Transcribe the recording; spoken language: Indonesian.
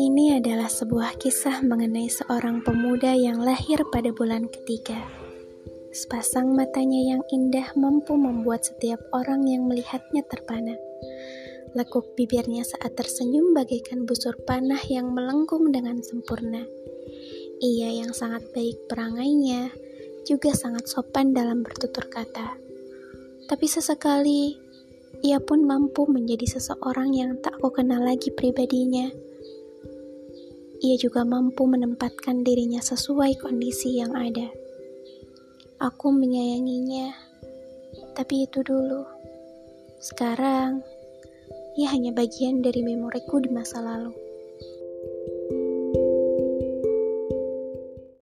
Ini adalah sebuah kisah mengenai seorang pemuda yang lahir pada bulan ketiga. Sepasang matanya yang indah mampu membuat setiap orang yang melihatnya terpana. Lekuk bibirnya saat tersenyum bagaikan busur panah yang melengkung dengan sempurna. Ia yang sangat baik perangainya, juga sangat sopan dalam bertutur kata. Tapi sesekali, ia pun mampu menjadi seseorang yang tak aku kenal lagi pribadinya ia juga mampu menempatkan dirinya sesuai kondisi yang ada. Aku menyayanginya, tapi itu dulu. Sekarang, ia hanya bagian dari memoriku di masa lalu.